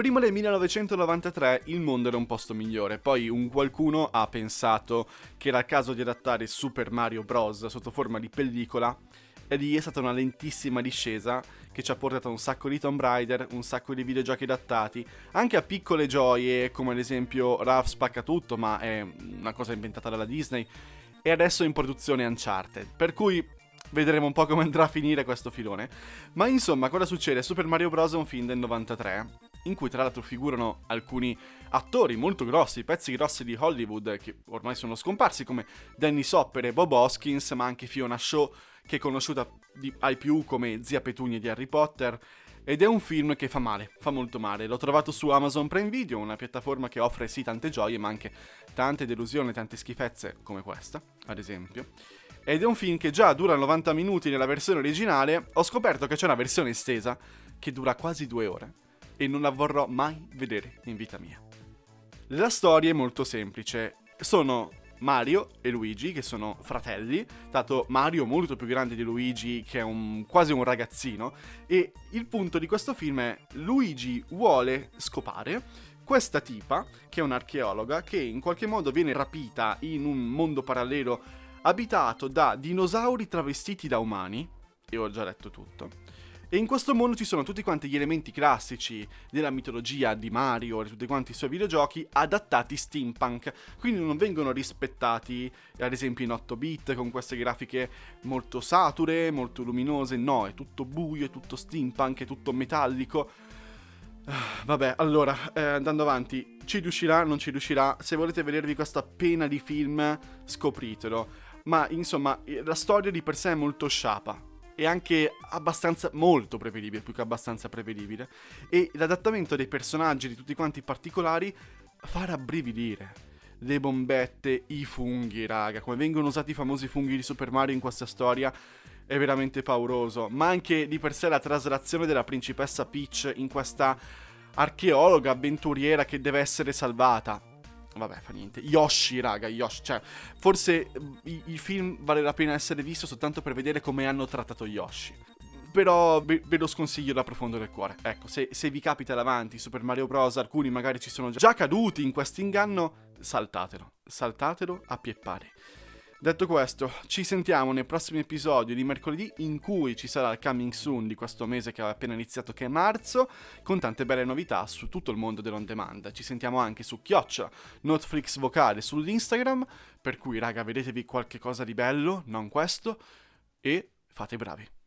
Prima del 1993 il mondo era un posto migliore, poi un qualcuno ha pensato che era il caso di adattare Super Mario Bros. sotto forma di pellicola e lì è stata una lentissima discesa che ci ha portato a un sacco di Tomb Raider, un sacco di videogiochi adattati, anche a piccole gioie come ad esempio Ralph spacca tutto, ma è una cosa inventata dalla Disney, e adesso è in produzione Uncharted, per cui vedremo un po' come andrà a finire questo filone. Ma insomma, cosa succede? Super Mario Bros. è un film del 93 in cui tra l'altro figurano alcuni attori molto grossi, pezzi grossi di Hollywood che ormai sono scomparsi come Danny Sopper e Bob Hoskins, ma anche Fiona Shaw che è conosciuta di, ai più come zia Petunia di Harry Potter. Ed è un film che fa male, fa molto male. L'ho trovato su Amazon Prime Video, una piattaforma che offre sì tante gioie, ma anche tante delusioni, tante schifezze, come questa, ad esempio. Ed è un film che già dura 90 minuti nella versione originale. Ho scoperto che c'è una versione estesa che dura quasi due ore e non la vorrò mai vedere in vita mia. La storia è molto semplice. Sono Mario e Luigi, che sono fratelli, dato Mario molto più grande di Luigi, che è un, quasi un ragazzino, e il punto di questo film è Luigi vuole scopare questa tipa, che è un'archeologa, che in qualche modo viene rapita in un mondo parallelo abitato da dinosauri travestiti da umani, e ho già letto tutto e in questo mondo ci sono tutti quanti gli elementi classici della mitologia di Mario e tutti quanti i suoi videogiochi adattati steampunk, quindi non vengono rispettati ad esempio in 8 bit con queste grafiche molto sature, molto luminose, no, è tutto buio, è tutto steampunk, è tutto metallico. Ah, vabbè, allora, eh, andando avanti, ci riuscirà, non ci riuscirà, se volete vedervi questa pena di film, scopritelo. Ma insomma, la storia di per sé è molto sciapa, è anche abbastanza, molto prevedibile, più che abbastanza prevedibile. E l'adattamento dei personaggi, di tutti quanti i particolari, fa rabbrividire. Le bombette, i funghi, raga, come vengono usati i famosi funghi di Super Mario in questa storia è veramente pauroso. Ma anche di per sé la traslazione della principessa Peach in questa archeologa avventuriera che deve essere salvata Vabbè, fa niente. Yoshi, raga, Yoshi. Cioè, forse il film vale la pena essere visto soltanto per vedere come hanno trattato Yoshi. Però ve, ve lo sconsiglio da profondo del cuore. Ecco, se, se, vi capita davanti Super Mario Bros., alcuni magari ci sono già caduti in questo inganno, saltatelo. Saltatelo a pie pari. Detto questo, ci sentiamo nel prossimo episodio di mercoledì in cui ci sarà il coming soon di questo mese che ha appena iniziato che è marzo, con tante belle novità su tutto il mondo dell'on demand. Ci sentiamo anche su Chioccia, Notflix vocale sull'Instagram, per cui raga vedetevi qualche cosa di bello, non questo, e fate bravi.